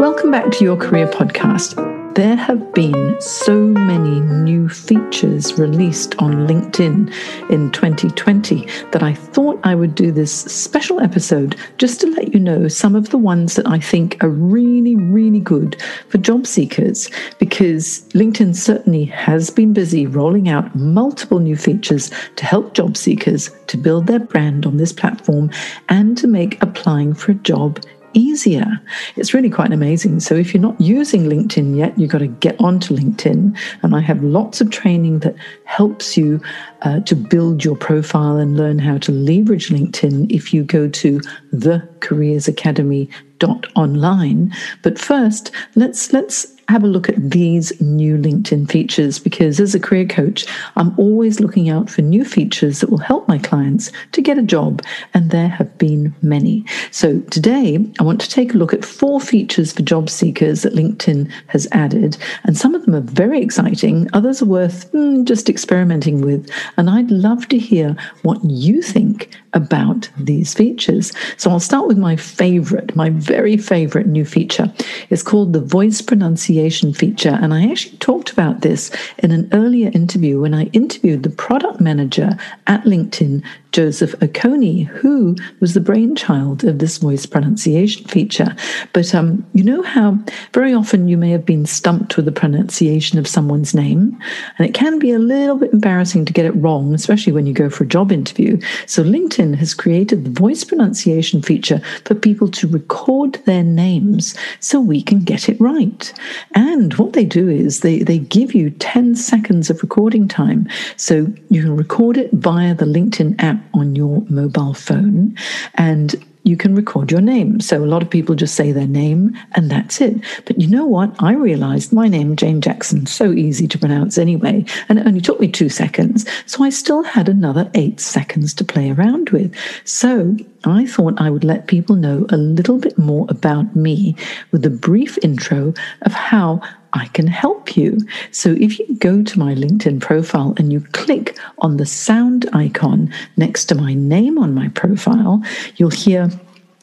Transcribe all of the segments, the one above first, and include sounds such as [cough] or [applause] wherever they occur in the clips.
Welcome back to your career podcast. There have been so many new features released on LinkedIn in 2020 that I thought I would do this special episode just to let you know some of the ones that I think are really, really good for job seekers because LinkedIn certainly has been busy rolling out multiple new features to help job seekers to build their brand on this platform and to make applying for a job easier. It's really quite amazing. So if you're not using LinkedIn yet, you've got to get onto LinkedIn. And I have lots of training that helps you uh, to build your profile and learn how to leverage LinkedIn if you go to the thecareersacademy.online. But first, let's let's have a look at these new LinkedIn features because as a career coach, I'm always looking out for new features that will help my clients to get a job, and there have been many. So today, I want to take a look at four features for job seekers that LinkedIn has added, and some of them are very exciting, others are worth mm, just experimenting with, and I'd love to hear what you think about these features. So I'll start with my favorite, my very favorite new feature. It's called the voice pronunciation feature. And I actually talked about this in an earlier interview when I interviewed the product manager at LinkedIn Joseph Oconee, who was the brainchild of this voice pronunciation feature. But um, you know how very often you may have been stumped with the pronunciation of someone's name, and it can be a little bit embarrassing to get it wrong, especially when you go for a job interview. So LinkedIn has created the voice pronunciation feature for people to record their names so we can get it right. And what they do is they, they give you 10 seconds of recording time. So you can record it via the LinkedIn app on your mobile phone and you can record your name. So a lot of people just say their name and that's it. But you know what? I realized my name, Jane Jackson, so easy to pronounce anyway, and it only took me two seconds. So I still had another eight seconds to play around with. So I thought I would let people know a little bit more about me with a brief intro of how I can help you. So if you go to my LinkedIn profile and you click on the sound icon next to my name on my profile, you'll hear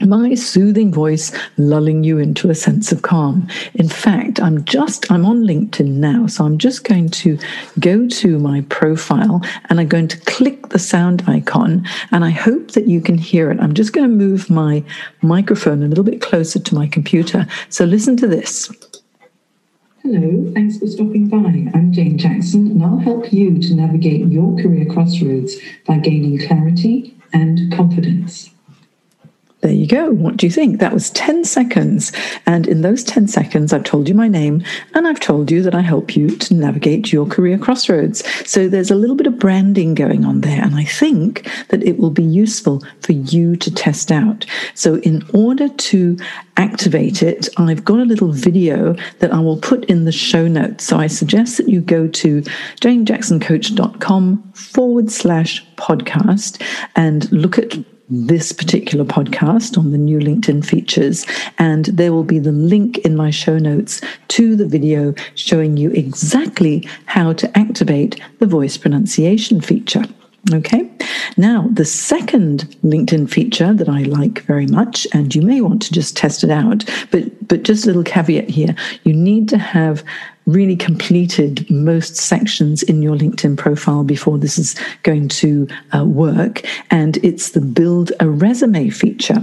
my soothing voice lulling you into a sense of calm. In fact, I'm just, I'm on LinkedIn now, so I'm just going to go to my profile and I'm going to click the sound icon and I hope that you can hear it. I'm just going to move my microphone a little bit closer to my computer. So listen to this. Hello, thanks for stopping by. I'm Jane Jackson, and I'll help you to navigate your career crossroads by gaining clarity and confidence. There you go. What do you think? That was 10 seconds. And in those 10 seconds, I've told you my name and I've told you that I help you to navigate your career crossroads. So there's a little bit of branding going on there. And I think that it will be useful for you to test out. So in order to activate it, I've got a little video that I will put in the show notes. So I suggest that you go to janejacksoncoach.com forward slash podcast and look at this particular podcast on the new LinkedIn features. And there will be the link in my show notes to the video showing you exactly how to activate the voice pronunciation feature. Okay. Now, the second LinkedIn feature that I like very much, and you may want to just test it out, but but just a little caveat here: you need to have really completed most sections in your LinkedIn profile before this is going to uh, work. And it's the build a resume feature.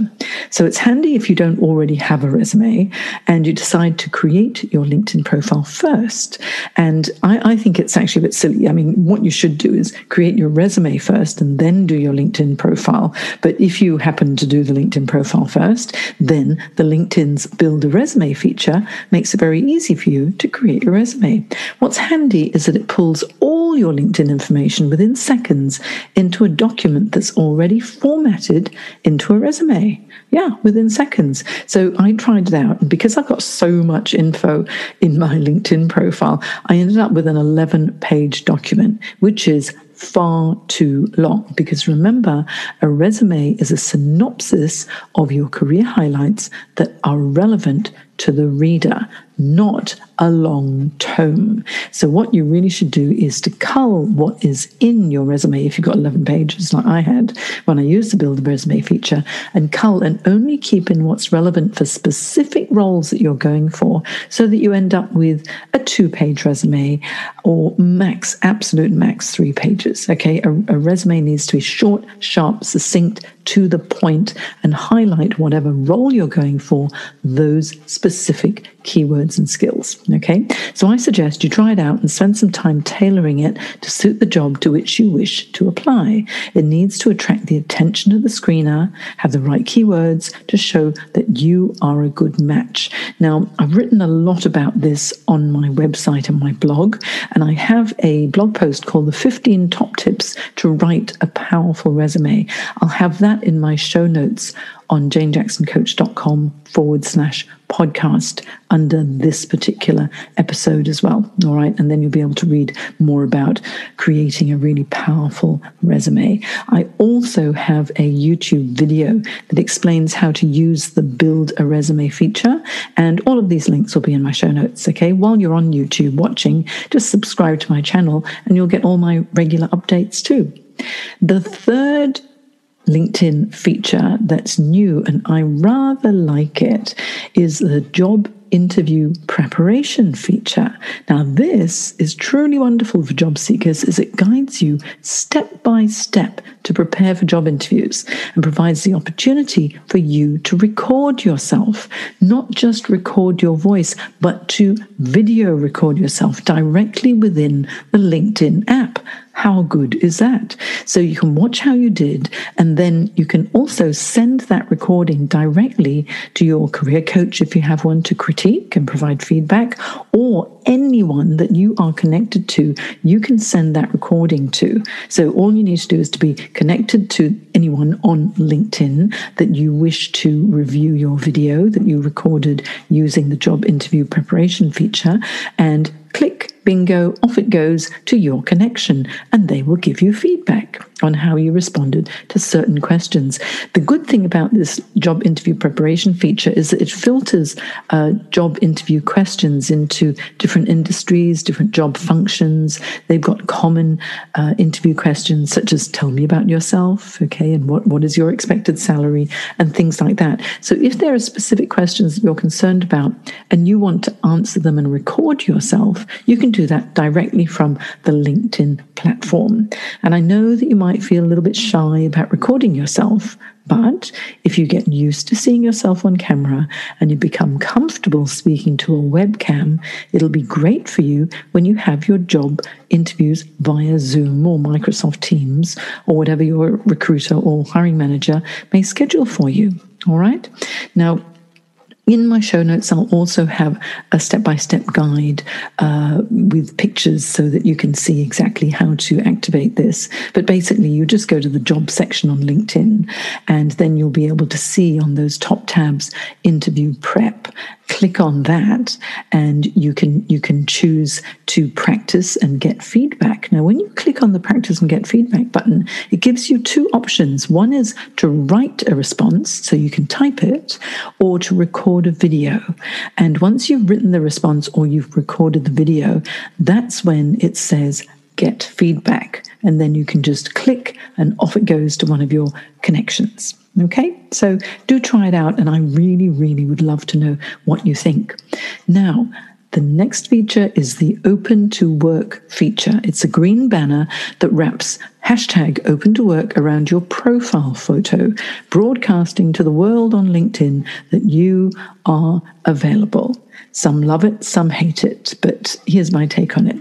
So it's handy if you don't already have a resume and you decide to create your LinkedIn profile first. And I, I think it's actually a bit silly. I mean, what you should do is create your resume first and then do your LinkedIn profile. But if you happen to do the LinkedIn profile first, then the LinkedIn's build a resume feature makes it very easy for you to create your resume. What's handy is that it pulls all your LinkedIn information within seconds into a document that's already formatted into a resume. Yeah, within seconds. So I tried it out. And because I've got so much info in my [laughs] LinkedIn profile, I ended up with an 11 page document, which is far too long. Because remember, a resume is a synopsis of your career highlights that are relevant to the reader, not a long tome. So, what you really should do is to cull what is in your resume if you've got 11 pages, like I had when I used the Build a Resume feature, and cull and only keep in what's relevant for specific roles that you're going for so that you end up with a two page resume or max, absolute max three pages. Okay, a, a resume needs to be short, sharp, succinct, to the point and highlight whatever role you're going for, those specific keywords and skills. Okay, so I suggest you try it out and spend some time tailoring it to suit the job to which you wish to apply. It needs to attract the attention of the screener, have the right keywords to show that you are a good match. Now, I've written a lot about this on my website and my blog, and I have a blog post called The 15 Top Tips to Write a Powerful Resume. I'll have that in my show notes on janejacksoncoach.com forward slash podcast under this particular episode as well. All right. And then you'll be able to read more about creating a really powerful resume. I also have a YouTube video that explains how to use the build a resume feature. And all of these links will be in my show notes. Okay. While you're on YouTube watching, just subscribe to my channel and you'll get all my regular updates too. The third LinkedIn feature that's new, and I rather like it, is the job interview preparation feature. Now, this is truly wonderful for job seekers as it guides you step by step to prepare for job interviews and provides the opportunity for you to record yourself, not just record your voice, but to video record yourself directly within the LinkedIn app. How good is that? So you can watch how you did, and then you can also send that recording directly to your career coach if you have one to critique and provide feedback, or anyone that you are connected to, you can send that recording to. So all you need to do is to be connected to anyone on LinkedIn that you wish to review your video that you recorded using the job interview preparation feature and click bingo, off it goes to your connection, and they will give you feedback on how you responded to certain questions. The good thing about this job interview preparation feature is that it filters uh, job interview questions into different industries, different job functions. They've got common uh, interview questions such as tell me about yourself, okay, and what, what is your expected salary, and things like that. So if there are specific questions that you're concerned about and you want to answer them and record yourself, you can do that directly from the LinkedIn platform. And I know that you might feel a little bit shy about recording yourself, but if you get used to seeing yourself on camera and you become comfortable speaking to a webcam, it'll be great for you when you have your job interviews via Zoom or Microsoft Teams or whatever your recruiter or hiring manager may schedule for you. All right. Now, in my show notes, I'll also have a step by step guide uh, with pictures so that you can see exactly how to activate this. But basically, you just go to the job section on LinkedIn, and then you'll be able to see on those top tabs interview prep click on that and you can you can choose to practice and get feedback. Now when you click on the practice and get feedback button it gives you two options. One is to write a response so you can type it or to record a video. And once you've written the response or you've recorded the video that's when it says get feedback. And then you can just click and off it goes to one of your connections Okay, so do try it out, and I really, really would love to know what you think. Now, The next feature is the Open to Work feature. It's a green banner that wraps hashtag open to work around your profile photo, broadcasting to the world on LinkedIn that you are available. Some love it, some hate it, but here's my take on it.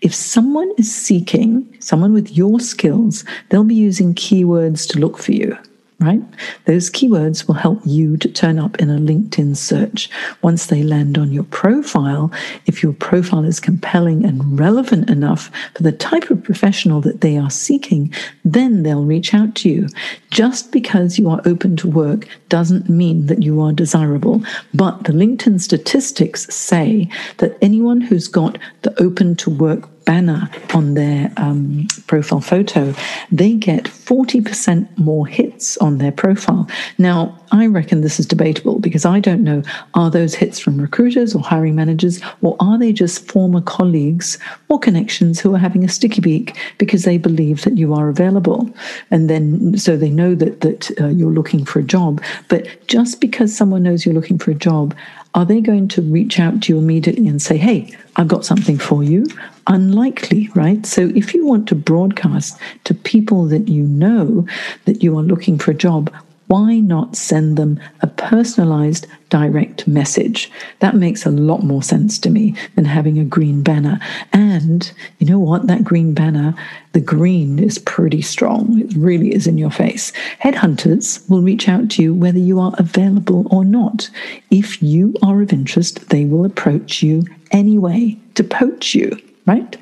If someone is seeking someone with your skills, they'll be using keywords to look for you right? Those keywords will help you to turn up in a LinkedIn search. Once they land on your profile, if your profile is compelling and relevant enough for the type of professional that they are seeking, then they'll reach out to you. Just because you are open to work doesn't mean that you are desirable. But the LinkedIn statistics say that anyone who's got the open to work banner on their um, profile photo, they get 40% more hits on their profile. Now, I reckon this is debatable because I don't know are those hits from recruiters or hiring managers, or are they just former colleagues or connections who are having a sticky beak because they believe that you are available? And then so they know that, that uh, you're looking for a job. But just because someone knows you're looking for a job, are they going to reach out to you immediately and say, hey, I've got something for you? Unlikely, right? So if you want to broadcast to people that you know that you are looking for a job, why not send them a personalized direct message? That makes a lot more sense to me than having a green banner. And you know what? That green banner, the green is pretty strong. It really is in your face. Headhunters will reach out to you whether you are available or not. If you are of interest, they will approach you anyway to poach you right?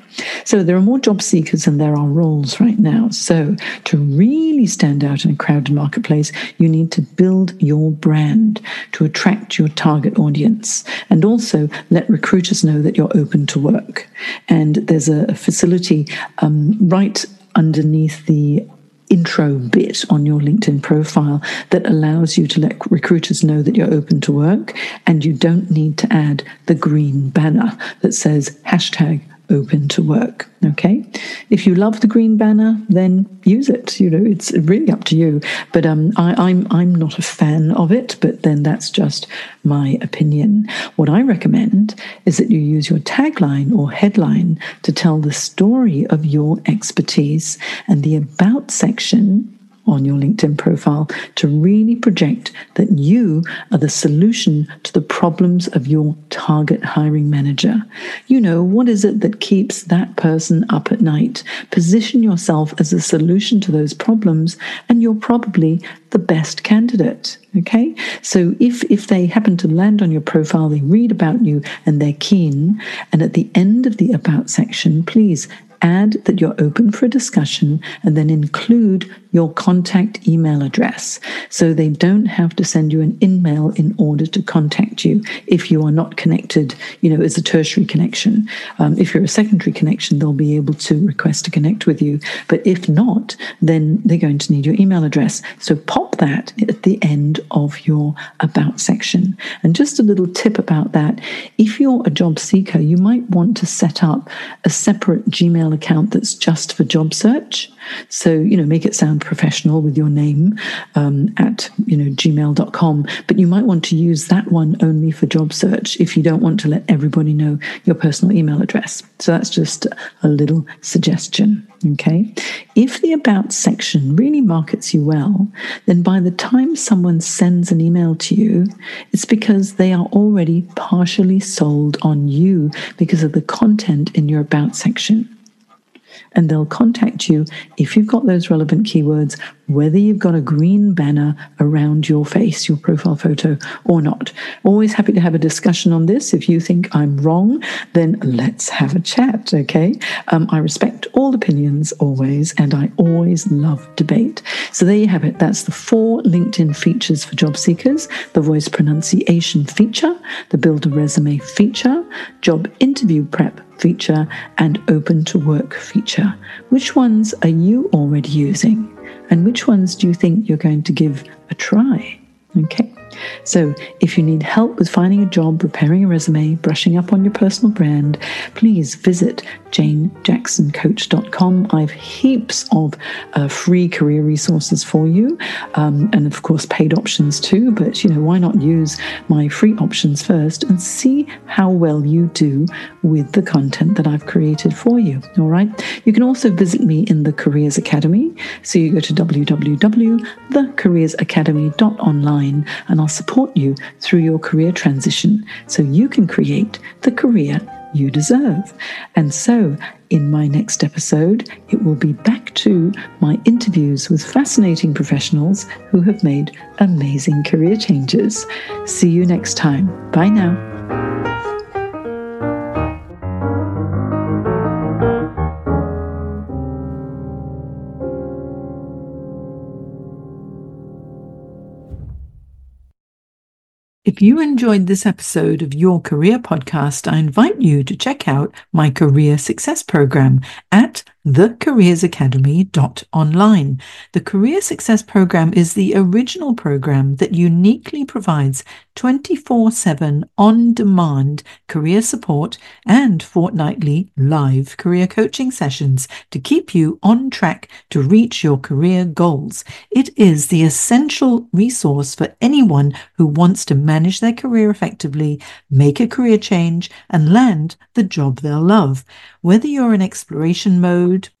So there are more job seekers than there are roles right now. So to really stand out in a crowded marketplace, you need to build your brand to attract your target audience and also let recruiters know that you're open to work. And there's a, facility um, right underneath the intro bit on your LinkedIn profile that allows you to let recruiters know that you're open to work and you don't need to add the green banner that says hashtag open to work. Okay. If you love the green banner, then use it. You know, it's really up to you. But um, I, I'm I'm not a fan of it. But then that's just my opinion. What I recommend is that you use your tagline or headline to tell the story of your expertise, and the about section on your LinkedIn profile to really project that you are the solution to the problems of your target hiring manager. You know, what is it that keeps that person up at night? Position yourself as a solution to those problems, and you're probably the best candidate. Okay. So if, if they happen to land on your profile, they read about you and they're keen, and at the end of the about section, please add that you're open for a discussion and then include your contact email address. So they don't have to send you an email in order to contact you if you are not connected you know as a tertiary connection. Um, if you're a secondary connection they'll be able to request to connect with you. But if not then they're going to need your email address. So pop that at the end of your about section. And just a little tip about that. If you're a job seeker you might want to set up a separate gmail account that's just for job search so, you know, make it sound professional with your name um, at, you know, gmail.com. But you might want to use that one only for job search if you don't want to let everybody know your personal email address. So that's just a little suggestion. Okay. If the About section really markets you well, then by the time someone sends an email to you, it's because they are already partially sold on you because of the content in your About section and they'll contact you if you've got those relevant keywords, whether you've got a green banner around your face, your profile photo, or not. Always happy to have a discussion on this. If you think I'm wrong, then let's have a chat, okay? Um, I respect all opinions always, and I always love debate. So there you have it. That's the four LinkedIn features for job seekers the voice pronunciation feature, the build a resume feature, job interview prep feature and open to work feature. Which ones are you already using? And which ones do you think you're going to give a try? Okay. So, if you need help with finding a job, preparing a resume, brushing up on your personal brand, please visit janejacksoncoach.com. I have heaps of uh, free career resources for you, um, and of course, paid options too. But you know, why not use my free options first and see how well you do with the content that I've created for you? All right. You can also visit me in the Careers Academy. So you go to www.thecareersacademy.online and I'll support you through your career transition so you can create the career you deserve. And so, in my next episode, it will be back to my interviews with fascinating professionals who have made amazing career changes. See you next time. Bye now. If you enjoyed this episode of Your Career Podcast, I invite you to check out my Career Success Program at thecareersacademy.online. The Career Success Program is the original program that uniquely provides 24 7 on demand career support and fortnightly live career coaching sessions to keep you on track to reach your career goals. It is the essential resource for anyone who wants to manage their career effectively, make a career change, and land the job they'll love. Whether you're in exploration mode